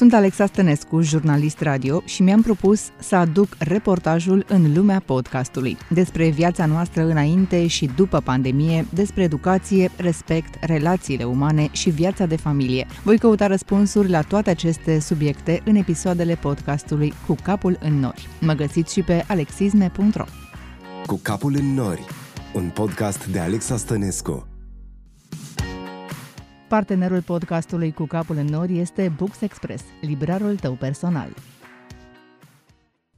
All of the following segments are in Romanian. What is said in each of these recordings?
Sunt Alexa Stănescu, jurnalist radio și mi-am propus să aduc reportajul în lumea podcastului despre viața noastră înainte și după pandemie, despre educație, respect, relațiile umane și viața de familie. Voi căuta răspunsuri la toate aceste subiecte în episoadele podcastului Cu capul în nori. Mă găsiți și pe alexisme.ro Cu capul în nori, un podcast de Alexa Stănescu. Partenerul podcastului Cu capul în nori este Books Express, librarul tău personal.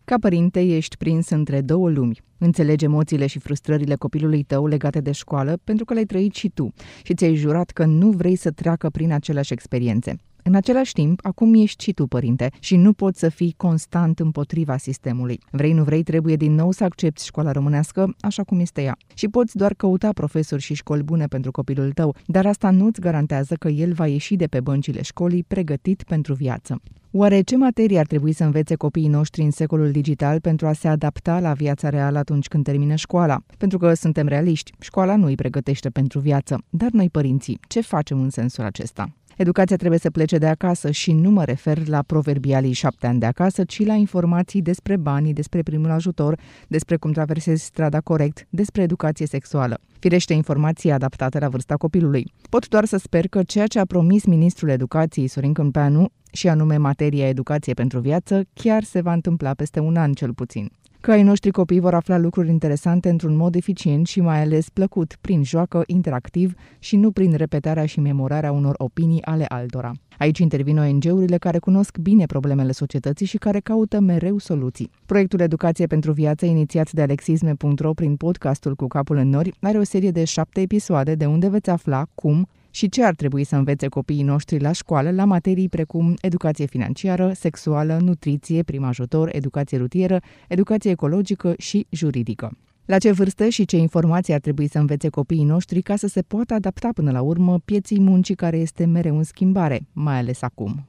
Ca părinte, ești prins între două lumi. Înțelegi emoțiile și frustrările copilului tău legate de școală pentru că le-ai trăit și tu și ți-ai jurat că nu vrei să treacă prin aceleași experiențe. În același timp, acum ești și tu părinte și nu poți să fii constant împotriva sistemului. Vrei, nu vrei, trebuie din nou să accepti școala românească așa cum este ea. Și poți doar căuta profesori și școli bune pentru copilul tău, dar asta nu-ți garantează că el va ieși de pe băncile școlii pregătit pentru viață. Oare ce materii ar trebui să învețe copiii noștri în secolul digital pentru a se adapta la viața reală atunci când termină școala? Pentru că suntem realiști, școala nu îi pregătește pentru viață, dar noi părinții, ce facem în sensul acesta? Educația trebuie să plece de acasă și nu mă refer la proverbialii șapte ani de acasă, ci la informații despre banii, despre primul ajutor, despre cum traversezi strada corect, despre educație sexuală. Firește informații adaptate la vârsta copilului. Pot doar să sper că ceea ce a promis ministrul educației Sorin Câmpeanu, și anume materia educație pentru viață, chiar se va întâmpla peste un an cel puțin că ai noștri copii vor afla lucruri interesante într-un mod eficient și mai ales plăcut, prin joacă interactiv și nu prin repetarea și memorarea unor opinii ale altora. Aici intervin ONG-urile care cunosc bine problemele societății și care caută mereu soluții. Proiectul Educație pentru Viață, inițiat de alexisme.ro prin podcastul Cu capul în nori, are o serie de șapte episoade de unde veți afla cum, și ce ar trebui să învețe copiii noștri la școală la materii precum educație financiară, sexuală, nutriție, prim ajutor, educație rutieră, educație ecologică și juridică. La ce vârstă și ce informații ar trebui să învețe copiii noștri ca să se poată adapta până la urmă pieții muncii care este mereu în schimbare, mai ales acum.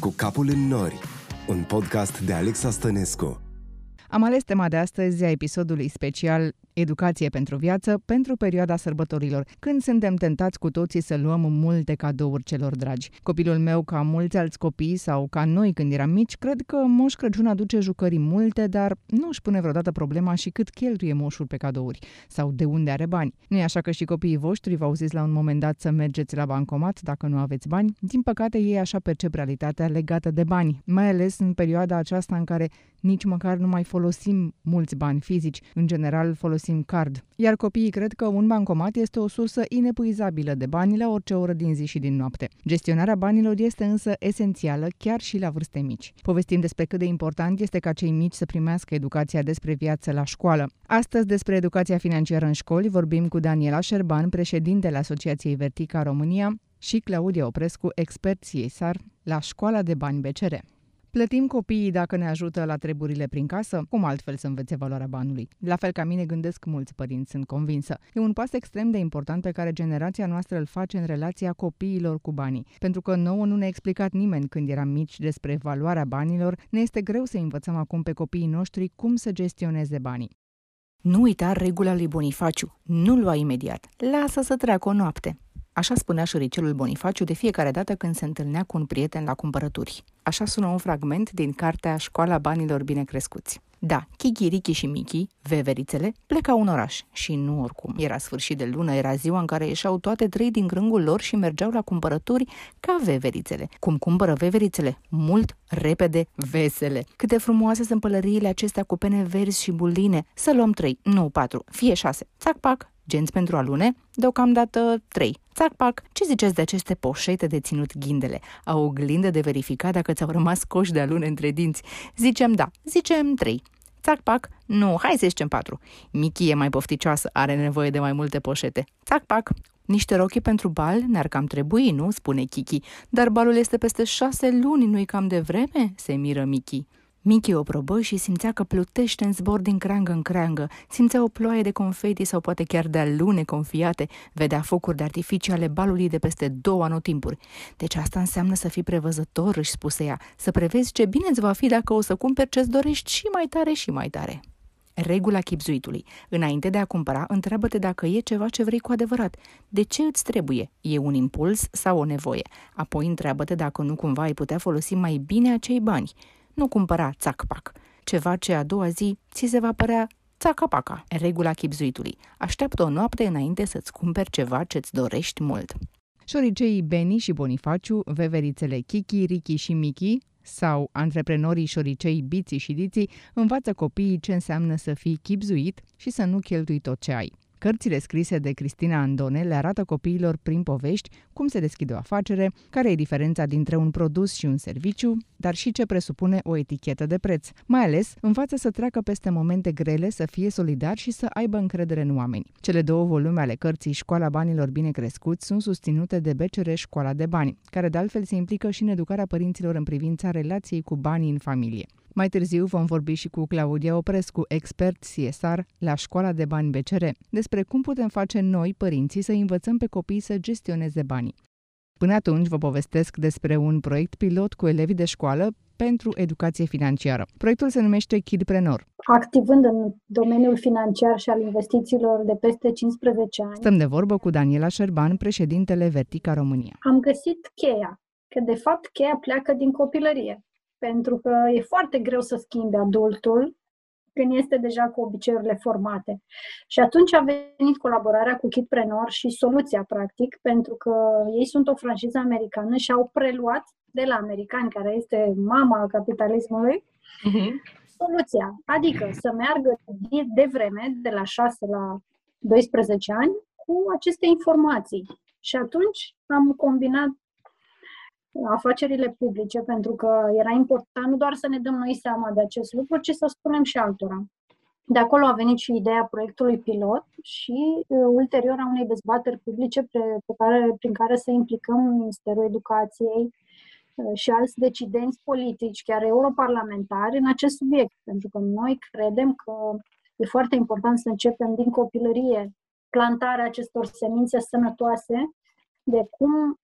Cu capul în nori, un podcast de Alexa Stănescu. Am ales tema de astăzi a episodului special Educație pentru viață pentru perioada sărbătorilor, când suntem tentați cu toții să luăm multe cadouri celor dragi. Copilul meu, ca mulți alți copii sau ca noi când eram mici, cred că Moș Crăciun aduce jucării multe, dar nu își pune vreodată problema și cât cheltuie moșul pe cadouri sau de unde are bani. Nu e așa că și copiii voștri v-au zis la un moment dat să mergeți la bancomat dacă nu aveți bani? Din păcate, ei așa percep realitatea legată de bani, mai ales în perioada aceasta în care nici măcar nu mai folosim mulți bani fizici. În general, folosim card. Iar copiii cred că un bancomat este o sursă inepuizabilă de bani la orice oră din zi și din noapte. Gestionarea banilor este însă esențială chiar și la vârste mici. Povestim despre cât de important este ca cei mici să primească educația despre viață la școală. Astăzi despre educația financiară în școli vorbim cu Daniela Șerban, președintele Asociației Vertica România, și Claudia Oprescu, expert CSR la Școala de Bani BCR. Plătim copiii dacă ne ajută la treburile prin casă? Cum altfel să învețe valoarea banului? La fel ca mine gândesc mulți părinți, sunt convinsă. E un pas extrem de important pe care generația noastră îl face în relația copiilor cu banii. Pentru că nouă nu ne-a explicat nimeni când eram mici despre valoarea banilor, ne este greu să învățăm acum pe copiii noștri cum să gestioneze banii. Nu uita regula lui Bonifaciu. Nu lua imediat. Lasă să treacă o noapte. Așa spunea șoricelul Bonifaciu de fiecare dată când se întâlnea cu un prieten la cumpărături. Așa sună un fragment din cartea Școala banilor bine crescuți. Da, Kiki, Riki și Miki, veverițele, plecau în oraș și nu oricum. Era sfârșit de lună, era ziua în care ieșeau toate trei din grângul lor și mergeau la cumpărături ca veverițele. Cum cumpără veverițele? Mult, repede, vesele. Câte frumoase sunt pălăriile acestea cu pene verzi și buline. Să luăm trei, nu patru, fie șase. Țac, pac, genți pentru alune, deocamdată 3. Țac-pac, ce ziceți de aceste poșete de ținut ghindele? Au oglindă de verificat dacă ți-au rămas coși de alune între dinți? Zicem da, zicem 3. Țac-pac, nu, hai să zicem 4. Michi e mai pofticioasă, are nevoie de mai multe poșete. Țac-pac, niște rochi pentru bal ne-ar cam trebui, nu? spune Kiki. Dar balul este peste șase luni, nu-i cam de vreme? se miră Michi. Mickey o probă și simțea că plutește în zbor din creangă în creangă, simțea o ploaie de confeti sau poate chiar de alune confiate, vedea focuri de artificii ale balului de peste două anotimpuri. Deci asta înseamnă să fii prevăzător, își spuse ea, să prevezi ce bine îți va fi dacă o să cumperi ce-ți dorești și mai tare și mai tare. Regula chipzuitului. Înainte de a cumpăra, întreabă-te dacă e ceva ce vrei cu adevărat. De ce îți trebuie? E un impuls sau o nevoie? Apoi întreabă-te dacă nu cumva ai putea folosi mai bine acei bani. Nu cumpăra țac-pac. Ceva ce a doua zi ți se va părea țaca-paca. Regula chipzuitului. Așteaptă o noapte înainte să-ți cumperi ceva ce-ți dorești mult. Șoriceii Beni și Bonifaciu, veverițele Kiki, Ricky și Miki sau antreprenorii șoricei Biții și Diții învață copiii ce înseamnă să fii chipzuit și să nu cheltui tot ce ai. Cărțile scrise de Cristina Andone le arată copiilor prin povești cum se deschide o afacere, care e diferența dintre un produs și un serviciu, dar și ce presupune o etichetă de preț. Mai ales, învață să treacă peste momente grele, să fie solidar și să aibă încredere în oameni. Cele două volume ale cărții Școala Banilor Bine Crescuți sunt susținute de BCR Școala de Bani, care de altfel se implică și în educarea părinților în privința relației cu banii în familie. Mai târziu vom vorbi și cu Claudia Oprescu, expert CSR la Școala de Bani BCR, despre cum putem face noi, părinții, să învățăm pe copii să gestioneze banii. Până atunci vă povestesc despre un proiect pilot cu elevii de școală pentru educație financiară. Proiectul se numește Kidpreneur. Activând în domeniul financiar și al investițiilor de peste 15 ani, Stăm de vorbă cu Daniela Șerban, președintele Vertica România. am găsit cheia, că de fapt cheia pleacă din copilărie pentru că e foarte greu să schimbi adultul când este deja cu obiceiurile formate. Și atunci a venit colaborarea cu Kitpreneur și soluția, practic, pentru că ei sunt o franciză americană și au preluat de la americani, care este mama capitalismului, uh-huh. soluția. Adică să meargă de, de vreme, de la 6 la 12 ani, cu aceste informații. Și atunci am combinat afacerile publice, pentru că era important nu doar să ne dăm noi seama de acest lucru, ci să spunem și altora. De acolo a venit și ideea proiectului pilot și uh, ulterior a unei dezbateri publice pe, pe care, prin care să implicăm Ministerul Educației uh, și alți decidenți politici, chiar europarlamentari, în acest subiect. Pentru că noi credem că e foarte important să începem din copilărie plantarea acestor semințe sănătoase de cum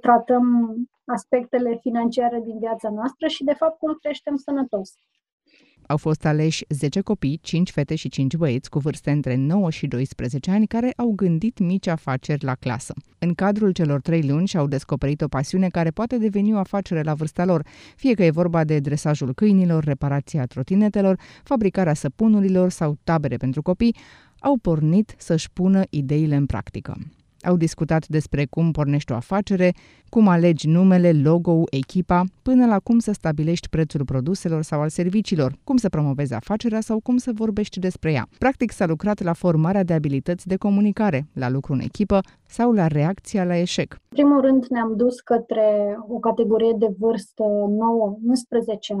tratăm aspectele financiare din viața noastră și, de fapt, cum creștem sănătos. Au fost aleși 10 copii, 5 fete și 5 băieți cu vârste între 9 și 12 ani care au gândit mici afaceri la clasă. În cadrul celor trei luni și-au descoperit o pasiune care poate deveni o afacere la vârsta lor, fie că e vorba de dresajul câinilor, reparația trotinetelor, fabricarea săpunurilor sau tabere pentru copii, au pornit să-și pună ideile în practică. Au discutat despre cum pornești o afacere, cum alegi numele, logo-ul, echipa, până la cum să stabilești prețul produselor sau al serviciilor, cum să promovezi afacerea sau cum să vorbești despre ea. Practic s-a lucrat la formarea de abilități de comunicare, la lucru în echipă sau la reacția la eșec. În primul rând ne-am dus către o categorie de vârstă 9-11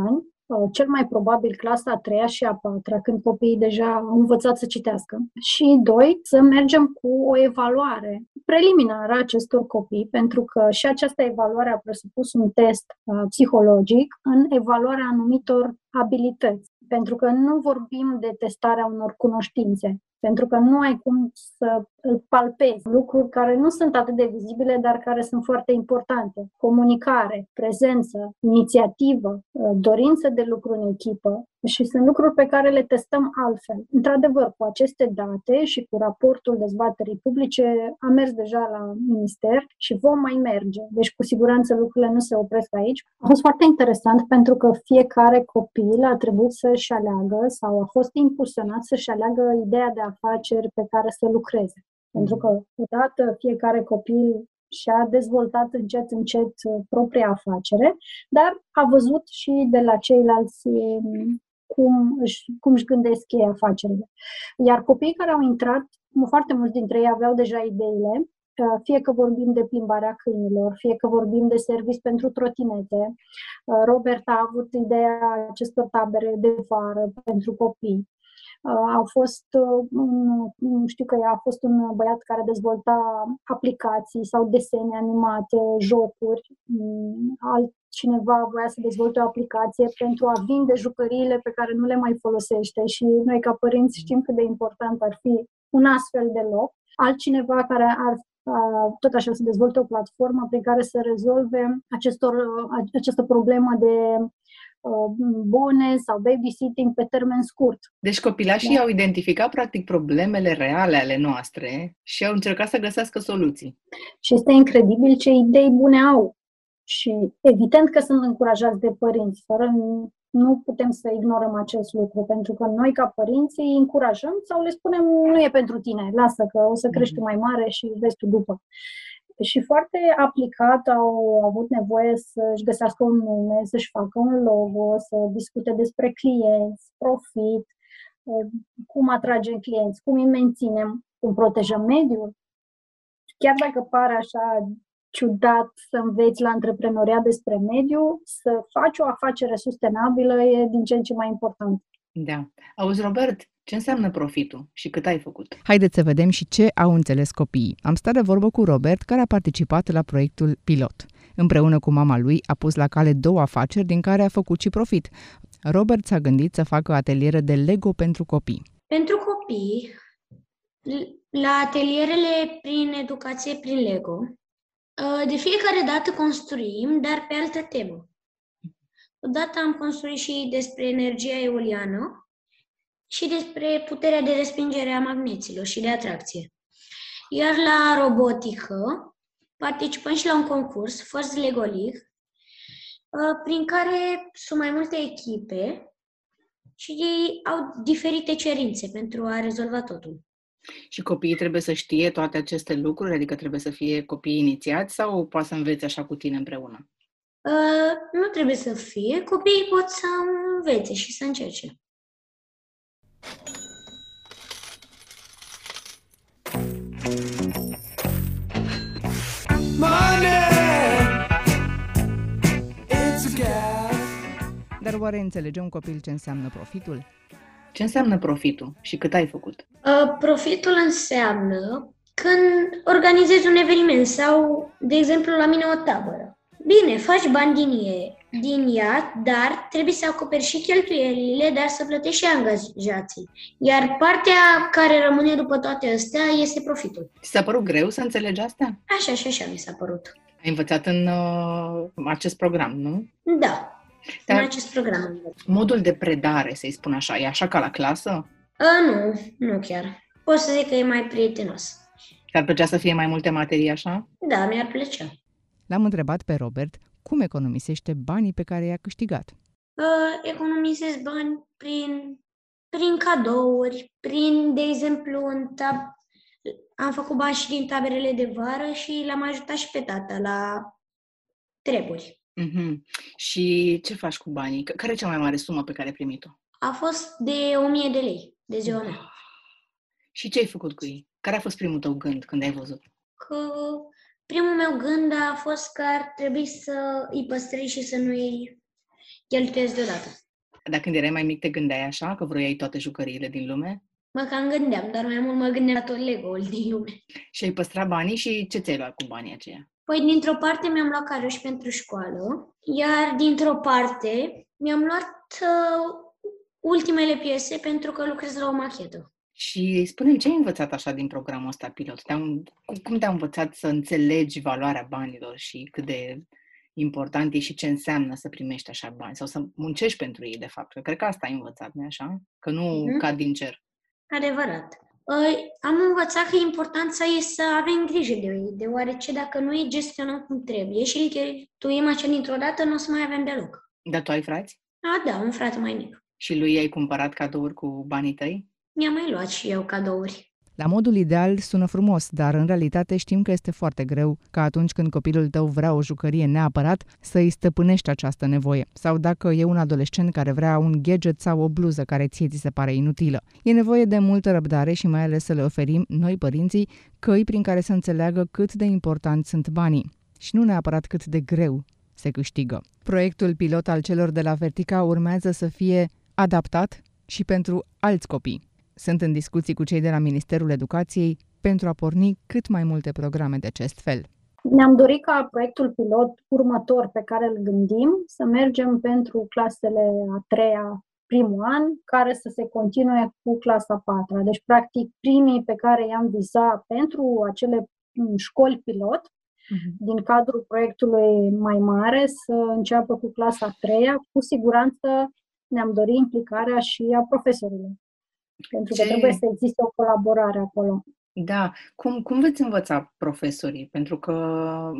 ani, Uh, cel mai probabil clasa a treia și a patra, când copiii deja au învățat să citească. Și doi, să mergem cu o evaluare preliminară a acestor copii, pentru că și această evaluare a presupus un test uh, psihologic în evaluarea anumitor abilități. Pentru că nu vorbim de testarea unor cunoștințe, pentru că nu ai cum să îl palpezi. Lucruri care nu sunt atât de vizibile, dar care sunt foarte importante. Comunicare, prezență, inițiativă, dorință de lucru în echipă, și sunt lucruri pe care le testăm altfel. Într-adevăr, cu aceste date și cu raportul dezbaterii publice am mers deja la minister și vom mai merge. Deci, cu siguranță, lucrurile nu se opresc aici. A fost foarte interesant pentru că fiecare copil a trebuit să-și aleagă sau a fost impulsionat să-și aleagă ideea de afaceri pe care să lucreze. Pentru că, odată, fiecare copil și-a dezvoltat încet, încet propria afacere, dar a văzut și de la ceilalți cum își, cum își gândesc ei afacerile. Iar copiii care au intrat, foarte mulți dintre ei aveau deja ideile, uh, fie că vorbim de plimbarea câinilor, fie că vorbim de servici pentru trotinete. Uh, Robert a avut ideea acestor tabere de vară pentru copii. Uh, au fost, nu știu că a fost un băiat care dezvolta aplicații sau desene animate, jocuri, mm, alt cineva voia să dezvolte o aplicație pentru a vinde jucăriile pe care nu le mai folosește și noi ca părinți știm cât de important ar fi un astfel de loc. Altcineva care ar tot așa să dezvolte o platformă prin care să rezolve acestor, această problemă de uh, bone sau babysitting pe termen scurt. Deci copilașii da. au identificat practic problemele reale ale noastre și au încercat să găsească soluții. Și este incredibil ce idei bune au. Și evident că sunt încurajați de părinți, fără nu putem să ignorăm acest lucru, pentru că noi, ca părinți, îi încurajăm sau le spunem nu e pentru tine, lasă că o să crești tu mhm. mai mare și vezi tu după. Și foarte aplicat au avut nevoie să-și găsească un nume, să-și facă un logo, să discute despre clienți, profit, cum atragem clienți, cum îi menținem, cum protejăm mediul. Chiar dacă pare așa ciudat să înveți la antreprenoriat despre mediu, să faci o afacere sustenabilă e din ce în ce mai important. Da. Auzi, Robert, ce înseamnă profitul și cât ai făcut? Haideți să vedem și ce au înțeles copiii. Am stat de vorbă cu Robert, care a participat la proiectul pilot. Împreună cu mama lui a pus la cale două afaceri din care a făcut și profit. Robert s-a gândit să facă ateliere de Lego pentru copii. Pentru copii, la atelierele prin educație prin Lego, Uh, de fiecare dată construim, dar pe altă temă. Odată am construit și despre energia eoliană și despre puterea de respingere a magneților și de atracție. Iar la robotică participăm și la un concurs, First Lego League, uh, prin care sunt mai multe echipe și ei au diferite cerințe pentru a rezolva totul. Și copiii trebuie să știe toate aceste lucruri? Adică trebuie să fie copii inițiați sau poate să învețe așa cu tine împreună? Uh, nu trebuie să fie. Copiii pot să învețe și să încerce. Dar oare înțelege un copil ce înseamnă profitul? Ce înseamnă profitul și cât ai făcut? Uh, profitul înseamnă când organizezi un eveniment sau, de exemplu, la mine o tabără. Bine, faci bani din, e, din ea, dar trebuie să acoperi și cheltuielile, dar să plătești și angajații. Iar partea care rămâne după toate astea este profitul. Ți s-a părut greu să înțelegi asta? Așa și așa mi s-a părut. Ai învățat în uh, acest program, nu? Da. Dar în acest program. Modul de predare, să-i spun așa, e așa ca la clasă? A, nu, nu chiar. Pot să zic că e mai prietenos. Ți-ar plăcea să fie mai multe materii așa? Da, mi-ar plăcea. L-am întrebat pe Robert cum economisește banii pe care i-a câștigat. Uh, economisesc bani prin, prin cadouri, prin, de exemplu, în tab... am făcut bani și din taberele de vară și l-am ajutat și pe tata la treburi. Mm-hmm. Și ce faci cu banii? Care e cea mai mare sumă pe care ai primit-o? A fost de 1000 de lei, de ziua mea. Și ce ai făcut cu ei? Care a fost primul tău gând când ai văzut? Că primul meu gând a fost că ar trebui să îi păstrezi și să nu îi cheltuiesc deodată. Dar când erai mai mic, te gândeai așa, că vroiai toate jucăriile din lume? Mă cam gândeam, dar mai mult mă gândeam la tot Lego-ul din lume. Și ai păstrat banii și ce ți-ai luat cu banii aceia? Păi, dintr-o parte mi-am luat cărăși pentru școală, iar dintr-o parte mi-am luat uh, ultimele piese pentru că lucrez la o machetă. Și spune ce ai învățat așa din programul ăsta pilot? te cum te-a învățat să înțelegi valoarea banilor și cât de important e și ce înseamnă să primești așa bani sau să muncești pentru ei, de fapt. Cred că asta ai învățat, nu așa? Că nu mm-hmm. cad din cer. Adevărat am învățat că e important să, e să avem grijă de ei, deoarece dacă nu îi gestionăm cum trebuie și îl cheltuim așa dintr-o dată, nu o să mai avem deloc. Dar tu ai frați? A, da, un frate mai mic. Și lui ai cumpărat cadouri cu banii tăi? Mi-am mai luat și eu cadouri. La modul ideal sună frumos, dar în realitate știm că este foarte greu ca atunci când copilul tău vrea o jucărie neapărat să îi stăpânești această nevoie. Sau dacă e un adolescent care vrea un gadget sau o bluză care ție ți se pare inutilă. E nevoie de multă răbdare și mai ales să le oferim, noi părinții, căi prin care să înțeleagă cât de important sunt banii. Și nu neapărat cât de greu se câștigă. Proiectul pilot al celor de la Vertica urmează să fie adaptat și pentru alți copii. Sunt în discuții cu cei de la Ministerul Educației pentru a porni cât mai multe programe de acest fel. Ne-am dorit ca proiectul pilot următor pe care îl gândim să mergem pentru clasele a treia, primul an, care să se continue cu clasa a patra. Deci, practic, primii pe care i-am vizat pentru acele școli pilot uh-huh. din cadrul proiectului mai mare să înceapă cu clasa a treia. Cu siguranță ne-am dorit implicarea și a profesorilor. Pentru că Ce... trebuie să existe o colaborare acolo. Da. Cum, cum veți învăța profesorii? Pentru că,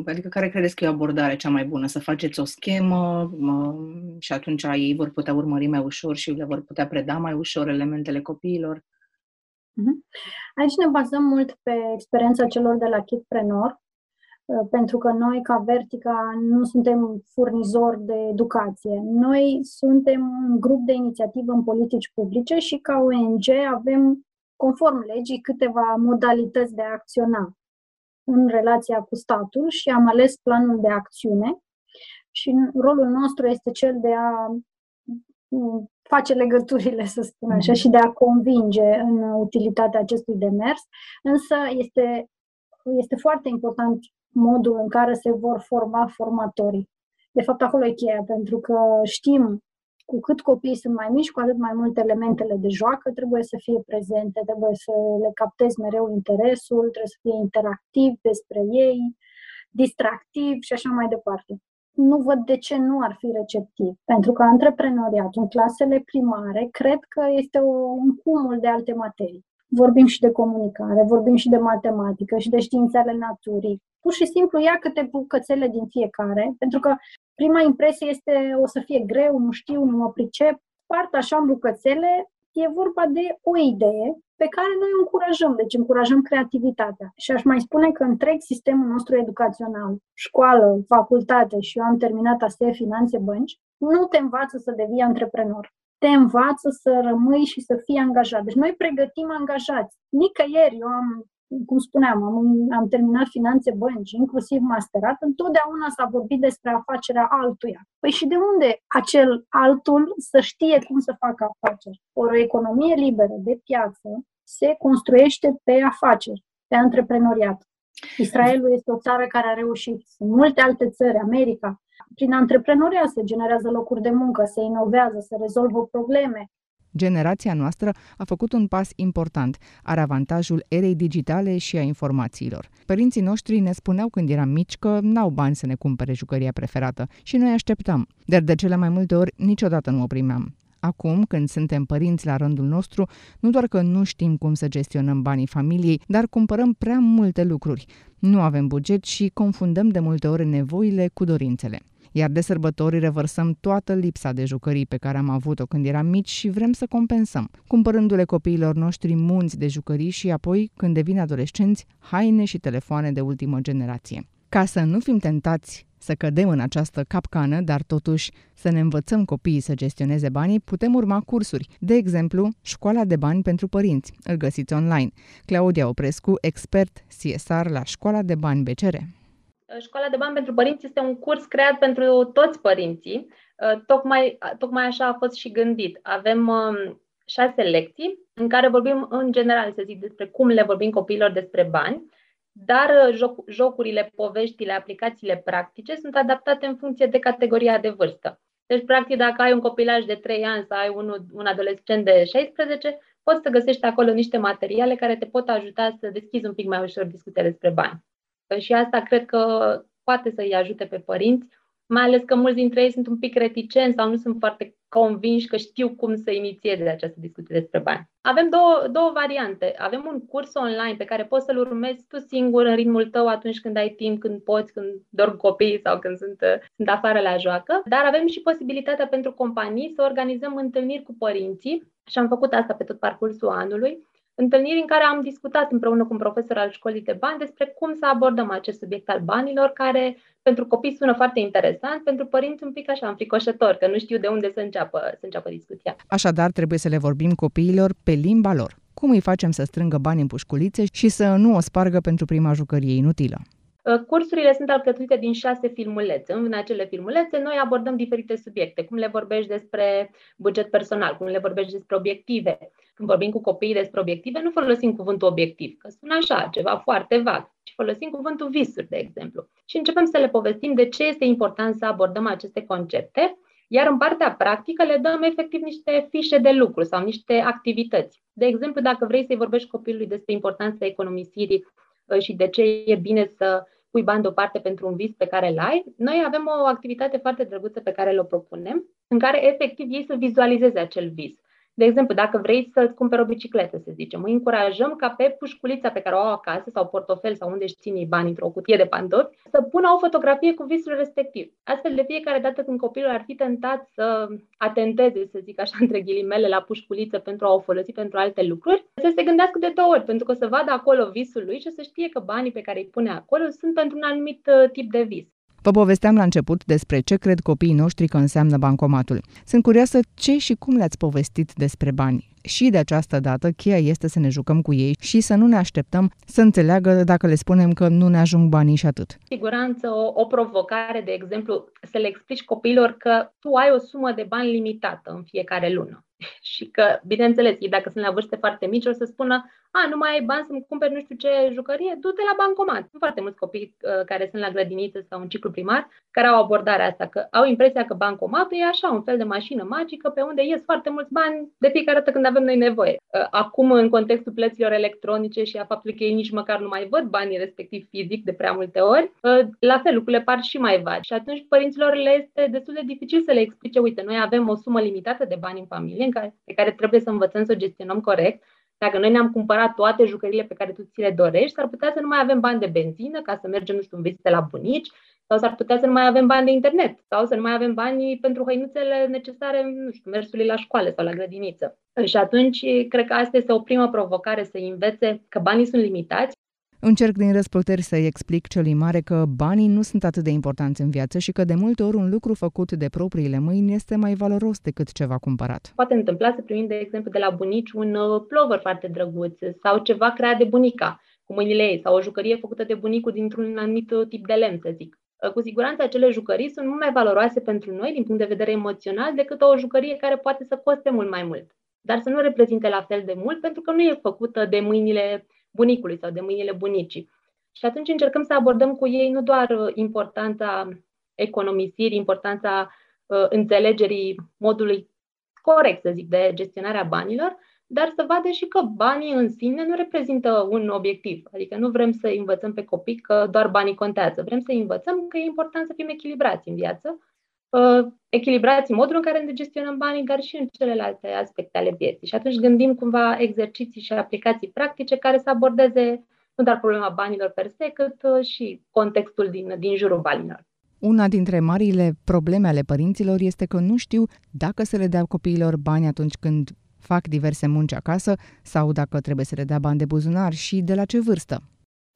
adică care credeți că e abordarea cea mai bună? Să faceți o schemă mă, și atunci ei vor putea urmări mai ușor și le vor putea preda mai ușor elementele copiilor? Mhm. Aici ne bazăm mult pe experiența celor de la Kitprenor, uh, pentru că noi, ca Vertica, nu suntem furnizori de educație. Noi suntem un grup de inițiativă în politici publice și, ca ONG, avem, conform legii, câteva modalități de a acționa în relația cu statul și am ales planul de acțiune. Și rolul nostru este cel de a face legăturile, să spun așa, și de a convinge în utilitatea acestui demers, însă este, este foarte important modul în care se vor forma formatorii. De fapt, acolo e cheia, pentru că știm cu cât copiii sunt mai mici, cu atât mai mult elementele de joacă trebuie să fie prezente, trebuie să le captezi mereu interesul, trebuie să fie interactiv despre ei, distractiv și așa mai departe nu văd de ce nu ar fi receptiv. Pentru că antreprenoriatul în clasele primare cred că este o, un cumul de alte materii. Vorbim și de comunicare, vorbim și de matematică și de științele naturii. Pur și simplu ia câte bucățele din fiecare, pentru că prima impresie este o să fie greu, nu știu, nu mă pricep. Part așa în bucățele, e vorba de o idee pe care noi o încurajăm, deci încurajăm creativitatea. Și aș mai spune că întreg sistemul nostru educațional, școală, facultate și eu am terminat ASE Finanțe Bănci, nu te învață să devii antreprenor. Te învață să rămâi și să fii angajat. Deci noi pregătim angajați. Nicăieri, eu am cum spuneam, am, am terminat finanțe bănci, inclusiv masterat, întotdeauna s-a vorbit despre afacerea altuia. Păi și de unde acel altul să știe cum să facă afaceri? O economie liberă de piață se construiește pe afaceri, pe antreprenoriat. Israelul este o țară care a reușit. Sunt multe alte țări, America. Prin antreprenoriat se generează locuri de muncă, se inovează, se rezolvă probleme, Generația noastră a făcut un pas important, are avantajul erei digitale și a informațiilor. Părinții noștri ne spuneau când eram mici că n-au bani să ne cumpere jucăria preferată și noi așteptam, dar de cele mai multe ori niciodată nu o primeam. Acum, când suntem părinți la rândul nostru, nu doar că nu știm cum să gestionăm banii familiei, dar cumpărăm prea multe lucruri. Nu avem buget și confundăm de multe ori nevoile cu dorințele iar de sărbători revărsăm toată lipsa de jucării pe care am avut-o când eram mici și vrem să compensăm, cumpărându-le copiilor noștri munți de jucării și apoi, când devin adolescenți, haine și telefoane de ultimă generație. Ca să nu fim tentați să cădem în această capcană, dar totuși să ne învățăm copiii să gestioneze banii, putem urma cursuri. De exemplu, Școala de Bani pentru Părinți. Îl găsiți online. Claudia Oprescu, expert CSR la Școala de Bani BCR. Școala de bani pentru părinți este un curs creat pentru toți părinții. Uh, tocmai, tocmai așa a fost și gândit. Avem um, șase lecții în care vorbim în general, să zic, despre cum le vorbim copiilor despre bani, dar uh, joc, jocurile, poveștile, aplicațiile practice sunt adaptate în funcție de categoria de vârstă. Deci, practic, dacă ai un copilaj de 3 ani sau ai un, un adolescent de 16, poți să găsești acolo niște materiale care te pot ajuta să deschizi un pic mai ușor discuția despre bani. Și asta cred că poate să-i ajute pe părinți, mai ales că mulți dintre ei sunt un pic reticenți sau nu sunt foarte convinși că știu cum să inițieze această discuție despre bani. Avem două, două variante. Avem un curs online pe care poți să-l urmezi tu singur în ritmul tău atunci când ai timp, când poți, când dorm copiii sau când sunt, sunt afară la joacă. Dar avem și posibilitatea pentru companii să organizăm întâlniri cu părinții și am făcut asta pe tot parcursul anului întâlniri în care am discutat împreună cu un profesor al școlii de bani despre cum să abordăm acest subiect al banilor, care pentru copii sună foarte interesant, pentru părinți un pic așa înfricoșător, că nu știu de unde să înceapă, să înceapă discuția. Așadar, trebuie să le vorbim copiilor pe limba lor. Cum îi facem să strângă bani în pușculițe și să nu o spargă pentru prima jucărie inutilă? Uh, cursurile sunt alcătuite din șase filmulețe. În acele filmulețe noi abordăm diferite subiecte, cum le vorbești despre buget personal, cum le vorbești despre obiective. Când vorbim cu copiii despre obiective, nu folosim cuvântul obiectiv, că sună așa, ceva foarte vag, ci folosim cuvântul visuri, de exemplu. Și începem să le povestim de ce este important să abordăm aceste concepte, iar în partea practică le dăm efectiv niște fișe de lucru sau niște activități. De exemplu, dacă vrei să-i vorbești copilului despre importanța economisirii uh, și de ce e bine să pui bani deoparte pentru un vis pe care îl ai, noi avem o activitate foarte drăguță pe care le propunem, în care efectiv ei să vizualizeze acel vis. De exemplu, dacă vrei să-ți cumperi o bicicletă, să zicem, îi încurajăm ca pe pușculița pe care o au acasă sau portofel sau unde își ține bani într-o cutie de pantofi, să pună o fotografie cu visul respectiv. Astfel, de fiecare dată când copilul ar fi tentat să atenteze, să zic așa, între ghilimele, la pușculiță pentru a o folosi pentru alte lucruri, să se gândească de două ori, pentru că o să vadă acolo visul lui și să știe că banii pe care îi pune acolo sunt pentru un anumit uh, tip de vis. Vă povesteam la început despre ce cred copiii noștri că înseamnă bancomatul. Sunt curioasă ce și cum le-ați povestit despre bani. Și de această dată, cheia este să ne jucăm cu ei și să nu ne așteptăm să înțeleagă dacă le spunem că nu ne ajung banii și atât. Siguranță, o, o provocare, de exemplu, să le explici copiilor că tu ai o sumă de bani limitată în fiecare lună și că, bineînțeles, ei dacă sunt la vârste foarte mici, o să spună, a, nu mai ai bani să-mi cumperi nu știu ce jucărie, du-te la bancomat. Sunt foarte mulți copii uh, care sunt la grădiniță sau în ciclu primar, care au abordarea asta, că au impresia că bancomatul e așa, un fel de mașină magică pe unde ies foarte mulți bani de fiecare dată când avem noi nevoie. Uh, acum, în contextul plăților electronice și a faptului că ei nici măcar nu mai văd banii respectiv fizic de prea multe ori, uh, la fel, lucrurile par și mai vagi. Și atunci părinților le este destul de dificil să le explice, uite, noi avem o sumă limitată de bani în familie în care, pe care trebuie să învățăm să o gestionăm corect. Dacă noi ne-am cumpărat toate jucările pe care tu ți le dorești, s-ar putea să nu mai avem bani de benzină ca să mergem, nu știu, în vizite la bunici, sau s-ar putea să nu mai avem bani de internet, sau să nu mai avem bani pentru hăinuțele necesare, nu știu, mersului la școală sau la grădiniță. Și atunci, cred că asta este o primă provocare, să învețe că banii sunt limitați Încerc din răsputeri să-i explic celui mare că banii nu sunt atât de importanți în viață și că de multe ori un lucru făcut de propriile mâini este mai valoros decât ceva cumpărat. Poate întâmpla să primim, de exemplu, de la bunici un uh, plover foarte drăguț sau ceva creat de bunica cu mâinile ei sau o jucărie făcută de bunicul dintr-un anumit uh, tip de lemn, să zic. Uh, cu siguranță acele jucării sunt mult mai valoroase pentru noi din punct de vedere emoțional decât o jucărie care poate să coste mult mai mult. Dar să nu reprezinte la fel de mult pentru că nu e făcută de mâinile bunicului sau de mâinile bunicii. Și atunci încercăm să abordăm cu ei nu doar uh, importanța economisirii, importanța uh, înțelegerii modului corect, să zic, de gestionarea banilor, dar să vadă și că banii în sine nu reprezintă un obiectiv. Adică nu vrem să învățăm pe copii că doar banii contează. Vrem să învățăm că e important să fim echilibrați în viață, uh, echilibrați în modul în care ne gestionăm banii, dar și în celelalte aspecte ale vieții. Și atunci gândim cumva exerciții și aplicații practice care să abordeze nu doar problema banilor per se, cât uh, și contextul din, din jurul banilor. Una dintre marile probleme ale părinților este că nu știu dacă să le dea copiilor bani atunci când fac diverse munci acasă sau dacă trebuie să le dea bani de buzunar și de la ce vârstă.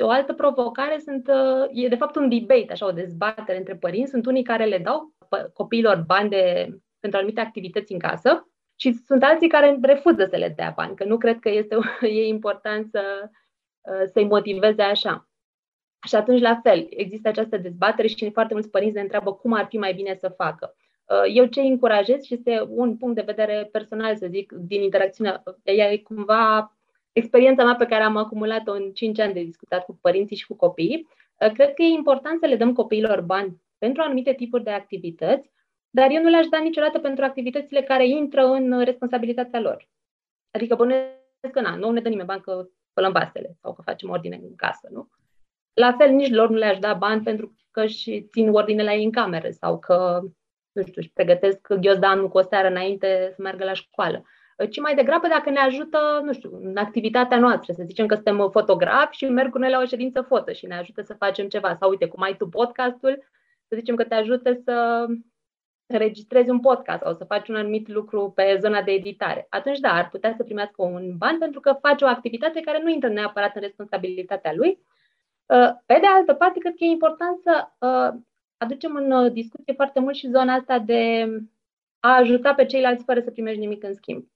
O altă provocare sunt, uh, e de fapt un debate, așa, o dezbatere între părinți. Sunt unii care le dau copiilor bani de, pentru anumite activități în casă și sunt alții care refuză să le dea bani, că nu cred că este e important să, uh, să-i motiveze așa. Și atunci, la fel, există această dezbatere și foarte mulți părinți ne întreabă cum ar fi mai bine să facă. Uh, eu ce încurajez și este un punct de vedere personal, să zic, din interacțiunea, e cumva experiența mea pe care am acumulat-o în 5 ani de discutat cu părinții și cu copiii, uh, cred că e important să le dăm copiilor bani pentru anumite tipuri de activități, dar eu nu le-aș da niciodată pentru activitățile care intră în responsabilitatea lor. Adică bănuiesc că na, nu ne dă nimeni bani că spălăm vasele sau că facem ordine în casă, nu? La fel, nici lor nu le-aș da bani pentru că își țin ordine la ei în cameră sau că, nu știu, își pregătesc ghiozdanul cu o seară înainte să meargă la școală ci mai degrabă dacă ne ajută, nu știu, în activitatea noastră, să zicem că suntem fotografi și merg cu noi la o ședință foto și ne ajută să facem ceva. Sau uite, cum ai tu podcastul, să zicem că te ajută să înregistrezi un podcast sau să faci un anumit lucru pe zona de editare. Atunci, da, ar putea să primească un ban pentru că face o activitate care nu intră neapărat în responsabilitatea lui. Uh, pe de altă parte, cred că e important să uh, aducem în uh, discuție foarte mult și zona asta de a ajuta pe ceilalți fără să primești nimic în schimb.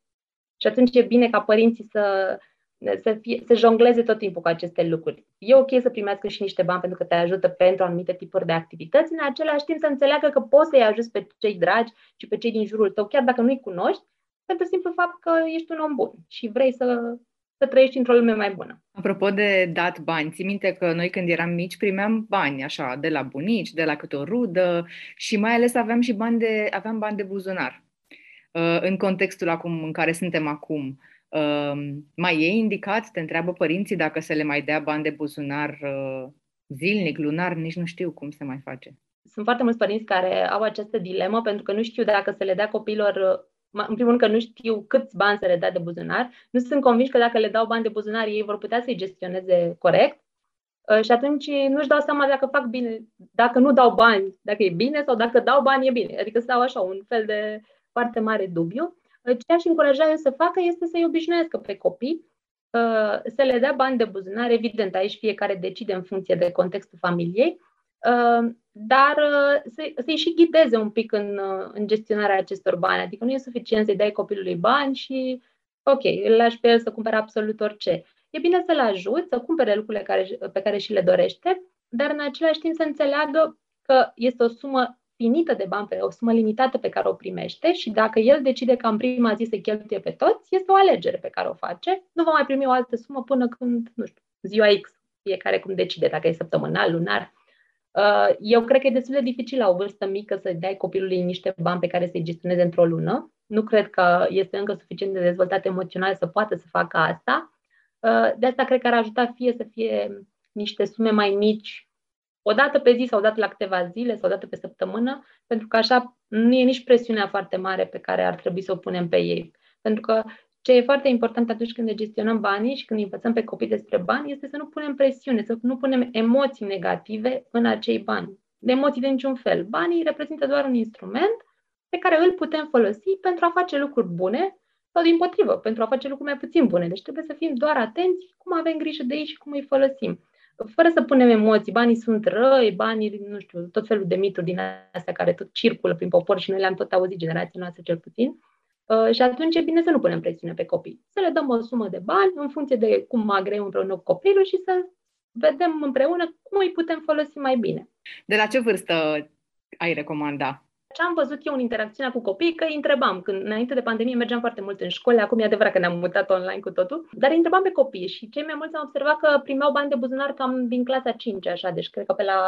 Și atunci e bine ca părinții să, să, fie, să jongleze tot timpul cu aceste lucruri. E ok să primească și niște bani pentru că te ajută pentru anumite tipuri de activități, în același timp să înțeleagă că poți să-i ajuți pe cei dragi și pe cei din jurul tău, chiar dacă nu-i cunoști, pentru simplu fapt că ești un om bun și vrei să, să trăiești într-o lume mai bună. Apropo de dat bani, ții minte că noi când eram mici primeam bani, așa, de la bunici, de la câte o rudă și mai ales aveam și bani de, aveam bani de buzunar. Uh, în contextul acum în care suntem acum, uh, mai e indicat, te întreabă părinții dacă să le mai dea bani de buzunar uh, zilnic, lunar, nici nu știu cum se mai face. Sunt foarte mulți părinți care au această dilemă pentru că nu știu dacă să le dea copiilor în primul rând că nu știu câți bani să le dea de buzunar, nu sunt convinși că dacă le dau bani de buzunar, ei vor putea să-i gestioneze corect uh, și atunci nu-și dau seama dacă fac bine, dacă nu dau bani, dacă e bine sau dacă dau bani e bine. Adică stau așa, un fel de foarte mare dubiu. Uh, ce aș încuraja eu să facă este să-i obișnuiască pe copii, uh, să le dea bani de buzunar. Evident, aici fiecare decide în funcție de contextul familiei, dar să, să-i și ghideze un pic în, în gestionarea acestor bani. Adică nu e suficient să-i dai copilului bani și, ok, îl lași pe el să cumpere absolut orice. E bine să-l ajut să cumpere lucrurile care, pe care și le dorește, dar în același timp să înțeleagă că este o sumă finită de bani, o sumă limitată pe care o primește și dacă el decide ca în prima zi să cheltuie pe toți, este o alegere pe care o face. Nu va mai primi o altă sumă până când, nu știu, ziua X, fiecare cum decide, dacă e săptămânal, lunar. Uh, eu cred că e destul de dificil la o vârstă mică să dai copilului niște bani pe care să-i gestioneze într-o lună. Nu cred că este încă suficient de dezvoltat emoțional să poată să facă asta. Uh, de asta cred că ar ajuta fie să fie niște sume mai mici, o dată pe zi sau o dată la câteva zile sau o dată pe săptămână, pentru că așa nu e nici presiunea foarte mare pe care ar trebui să o punem pe ei. Pentru că ce e foarte important atunci când ne gestionăm banii și când învățăm pe copii despre bani este să nu punem presiune, să nu punem emoții negative în acei bani. De emoții de niciun fel. Banii reprezintă doar un instrument pe care îl putem folosi pentru a face lucruri bune sau din potrivă, pentru a face lucruri mai puțin bune. Deci trebuie să fim doar atenți cum avem grijă de ei și cum îi folosim. Fără să punem emoții, banii sunt răi, banii, nu știu, tot felul de mituri din astea care tot circulă prin popor și noi le-am tot auzit, generația noastră cel puțin. Uh, și atunci e bine să nu punem presiune pe copii. Să le dăm o sumă de bani în funcție de cum agreăm împreună cu copilul și să vedem împreună cum îi putem folosi mai bine. De la ce vârstă ai recomanda? Ce am văzut eu în interacțiunea cu copiii, că îi întrebam, când înainte de pandemie mergeam foarte mult în școli, acum e adevărat că ne-am mutat online cu totul, dar îi întrebam pe copii și cei mai mulți am observat că primeau bani de buzunar cam din clasa 5, așa, deci cred că pe la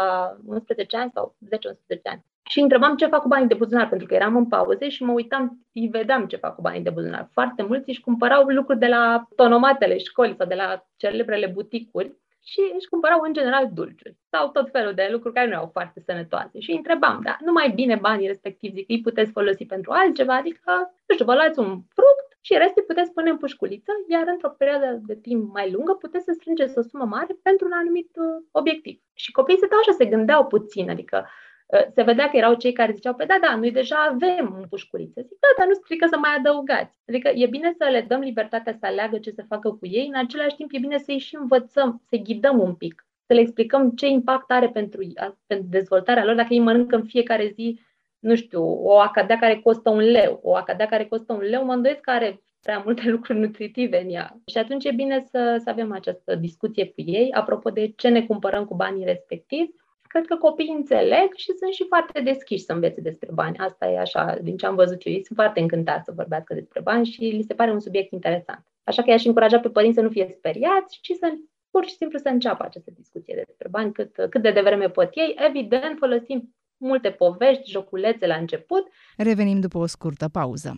11 ani sau 10-11 ani. Și întrebam ce fac cu banii de buzunar, pentru că eram în pauze și mă uitam, îi vedeam ce fac cu banii de buzunar. Foarte mulți își cumpărau lucruri de la tonomatele școli sau de la celebrele buticuri și își cumpărau în general dulciuri sau tot felul de lucruri care nu erau foarte sănătoase. Și îi întrebam, da, nu mai bine banii respectivi, zic, îi puteți folosi pentru altceva, adică, nu știu, vă luați un fruct și restul puteți pune în pușculiță, iar într-o perioadă de timp mai lungă puteți să strângeți o sumă mare pentru un anumit uh, obiectiv. Și copiii se așa, se gândeau puțin, adică uh, se vedea că erau cei care ziceau, păi da, da, noi deja avem un pușculiță. Zic, da, dar nu strică să mai adăugați. Adică e bine să le dăm libertatea să aleagă ce să facă cu ei, în același timp e bine să-i și învățăm, să-i ghidăm un pic, să le explicăm ce impact are pentru, pentru dezvoltarea lor dacă ei mănâncă în fiecare zi nu știu, o acadea care costă un leu. O acadea care costă un leu, mă îndoiesc că are prea multe lucruri nutritive în ea. Și atunci e bine să, să avem această discuție cu ei, apropo de ce ne cumpărăm cu banii respectivi. Cred că copiii înțeleg și sunt și foarte deschiși să învețe despre bani. Asta e așa, din ce am văzut eu, ei sunt foarte încântați să vorbească despre bani și li se pare un subiect interesant. Așa că i-aș încuraja pe părinți să nu fie speriați, ci să pur și simplu să înceapă această discuție despre bani cât, cât de devreme pot ei. Evident, folosim multe povești, joculețe la început. Revenim după o scurtă pauză.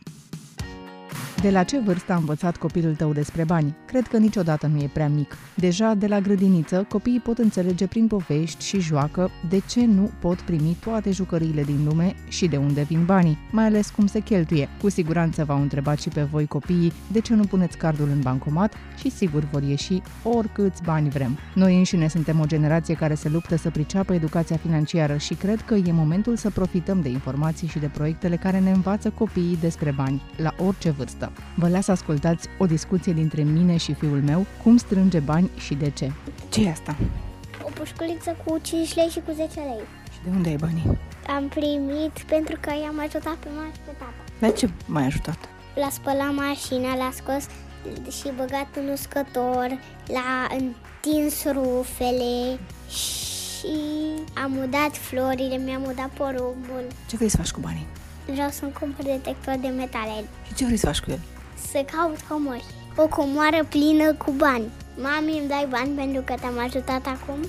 De la ce vârstă a învățat copilul tău despre bani? Cred că niciodată nu e prea mic. Deja de la grădiniță, copiii pot înțelege prin povești și joacă de ce nu pot primi toate jucăriile din lume și de unde vin banii, mai ales cum se cheltuie. Cu siguranță v-au întrebat și pe voi copiii de ce nu puneți cardul în bancomat și sigur vor ieși oricâți bani vrem. Noi înșine suntem o generație care se luptă să priceapă educația financiară și cred că e momentul să profităm de informații și de proiectele care ne învață copiii despre bani, la orice vârstă. Vă las ascultați o discuție dintre mine și fiul meu, cum strânge bani și de ce. ce e asta? O pușculiță cu 5 lei și cu 10 lei. Și de unde ai banii? Am primit pentru că i-am ajutat pe mama și pe tata. La ce m-ai ajutat? L-a spălat mașina, l-a scos și băgat în uscător, l-a întins rufele și am udat florile, mi-am udat porumbul. Ce vrei să faci cu banii? Vreau să-mi cumpăr detector de metale. Și ce vrei să faci cu el? Să caut comori. O comoară plină cu bani. Mami, îmi dai bani pentru că te-am ajutat acum?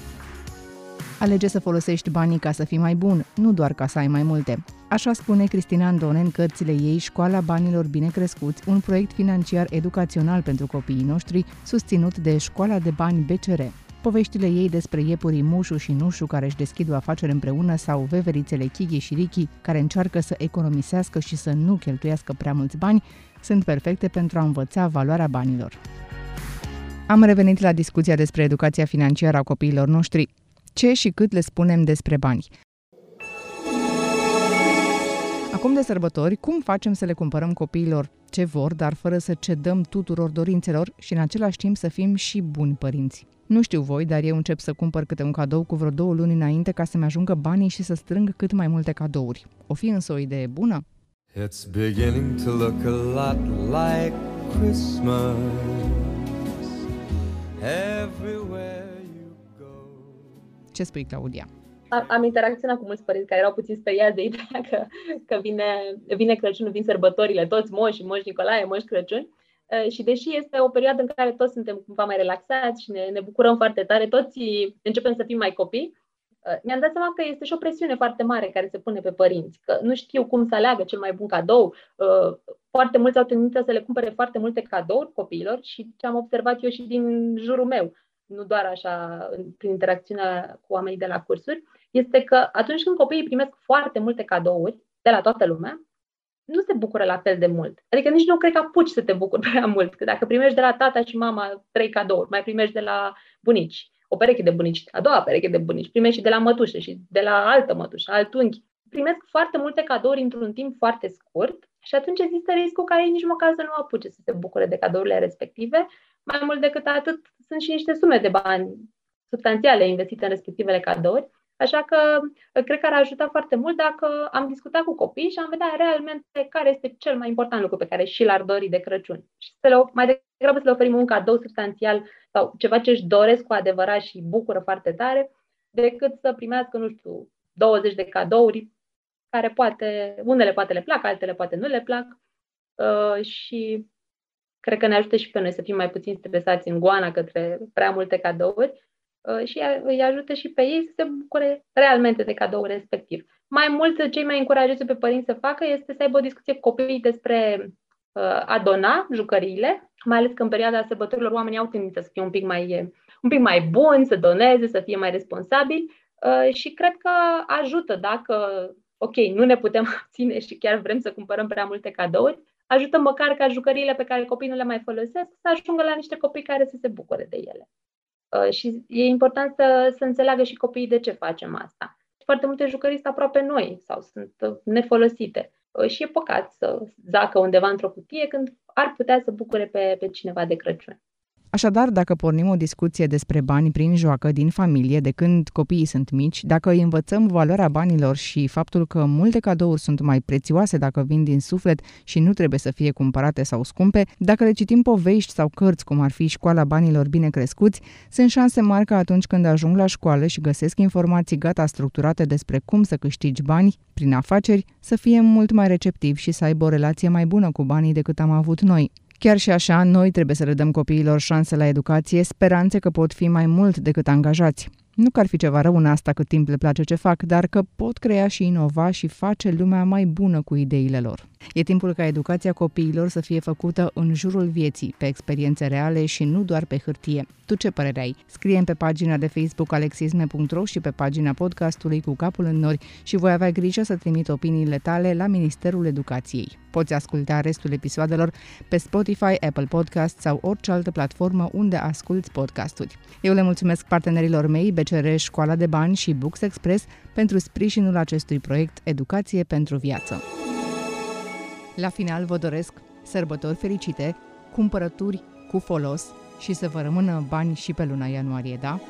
Alege să folosești banii ca să fii mai bun, nu doar ca să ai mai multe. Așa spune Cristina Andone în cărțile ei Școala Banilor Bine Crescuți, un proiect financiar educațional pentru copiii noștri, susținut de Școala de Bani BCR. Poveștile ei despre iepurii Mușu și Nușu care își deschid o afacere împreună sau veverițele Chighi și Richi care încearcă să economisească și să nu cheltuiască prea mulți bani, sunt perfecte pentru a învăța valoarea banilor. Am revenit la discuția despre educația financiară a copiilor noștri. Ce și cât le spunem despre bani? Acum de sărbători, cum facem să le cumpărăm copiilor ce vor, dar fără să cedăm tuturor dorințelor și în același timp să fim și buni părinți? Nu știu voi, dar eu încep să cumpăr câte un cadou cu vreo două luni înainte ca să-mi ajungă banii și să strâng cât mai multe cadouri. O fi însă o idee bună? It's beginning to look a lot like Christmas everywhere you go. Ce spui, Claudia? am, am interacționat cu mulți părinți care erau puțin speriați de ideea că, că vine, vine Crăciunul, vin sărbătorile, toți moși, moși Nicolae, moși Crăciun. Uh, și deși este o perioadă în care toți suntem cumva mai relaxați și ne, ne bucurăm foarte tare, toți începem să fim mai copii, uh, mi-am dat seama că este și o presiune foarte mare care se pune pe părinți, că nu știu cum să aleagă cel mai bun cadou. Uh, foarte mulți au tendința să le cumpere foarte multe cadouri copiilor și ce am observat eu și din jurul meu, nu doar așa prin interacțiunea cu oamenii de la cursuri, este că atunci când copiii primesc foarte multe cadouri de la toată lumea, nu se bucură la fel de mult. Adică nici nu cred că apuci să te bucuri prea mult. Că dacă primești de la tata și mama trei cadouri, mai primești de la bunici, o pereche de bunici, a doua pereche de bunici, primești și de la mătușă și de la altă mătușă, alt unghi. Primesc foarte multe cadouri într-un timp foarte scurt și atunci există riscul ca ei nici măcar să nu apuce să se bucure de cadourile respective. Mai mult decât atât, sunt și niște sume de bani substanțiale investite în respectivele cadouri Așa că uh, cred că ar ajuta foarte mult dacă am discutat cu copii și am vedea realmente care este cel mai important lucru pe care și l-ar dori de Crăciun. Și să le, mai degrabă să le oferim un cadou substanțial sau ceva ce își doresc cu adevărat și bucură foarte tare, decât să primească, nu știu, 20 de cadouri care poate, unele poate le plac, altele poate nu le plac uh, și cred că ne ajută și pe noi să fim mai puțin stresați în goana către prea multe cadouri Uh, și îi ajută și pe ei să se bucure realmente de cadoul respectiv. Mai mult, cei mai încurajează pe părinți să facă este să aibă o discuție cu copiii despre uh, a dona jucăriile, mai ales că în perioada sărbătorilor oamenii au tendință să fie un pic mai, un pic mai buni, să doneze, să fie mai responsabili uh, și cred că ajută dacă, ok, nu ne putem ține și chiar vrem să cumpărăm prea multe cadouri, ajută măcar ca jucăriile pe care copiii nu le mai folosesc să ajungă la niște copii care să se bucure de ele. Uh, și e important să, să înțeleagă și copiii de ce facem asta. Foarte multe jucării sunt aproape noi sau sunt uh, nefolosite. Uh, și e păcat să zacă undeva într-o cutie când ar putea să bucure pe, pe cineva de Crăciun. Așadar, dacă pornim o discuție despre bani prin joacă din familie, de când copiii sunt mici, dacă îi învățăm valoarea banilor și faptul că multe cadouri sunt mai prețioase dacă vin din suflet și nu trebuie să fie cumpărate sau scumpe, dacă le citim povești sau cărți, cum ar fi școala banilor bine crescuți, sunt șanse mari că atunci când ajung la școală și găsesc informații gata structurate despre cum să câștigi bani prin afaceri, să fie mult mai receptiv și să aibă o relație mai bună cu banii decât am avut noi. Chiar și așa, noi trebuie să le dăm copiilor șanse la educație, speranțe că pot fi mai mult decât angajați. Nu că ar fi ceva rău în asta cât timp le place ce fac, dar că pot crea și inova și face lumea mai bună cu ideile lor. E timpul ca educația copiilor să fie făcută în jurul vieții, pe experiențe reale și nu doar pe hârtie. Tu ce părere ai? scrie pe pagina de Facebook alexisme.ro și pe pagina podcastului cu capul în nori și voi avea grijă să trimit opiniile tale la Ministerul Educației. Poți asculta restul episoadelor pe Spotify, Apple Podcast sau orice altă platformă unde asculti podcasturi. Eu le mulțumesc partenerilor mei, BCR, Școala de Bani și Books Express, pentru sprijinul acestui proiect Educație pentru Viață. La final vă doresc sărbători fericite, cumpărături cu folos și să vă rămână bani și pe luna ianuarie, da?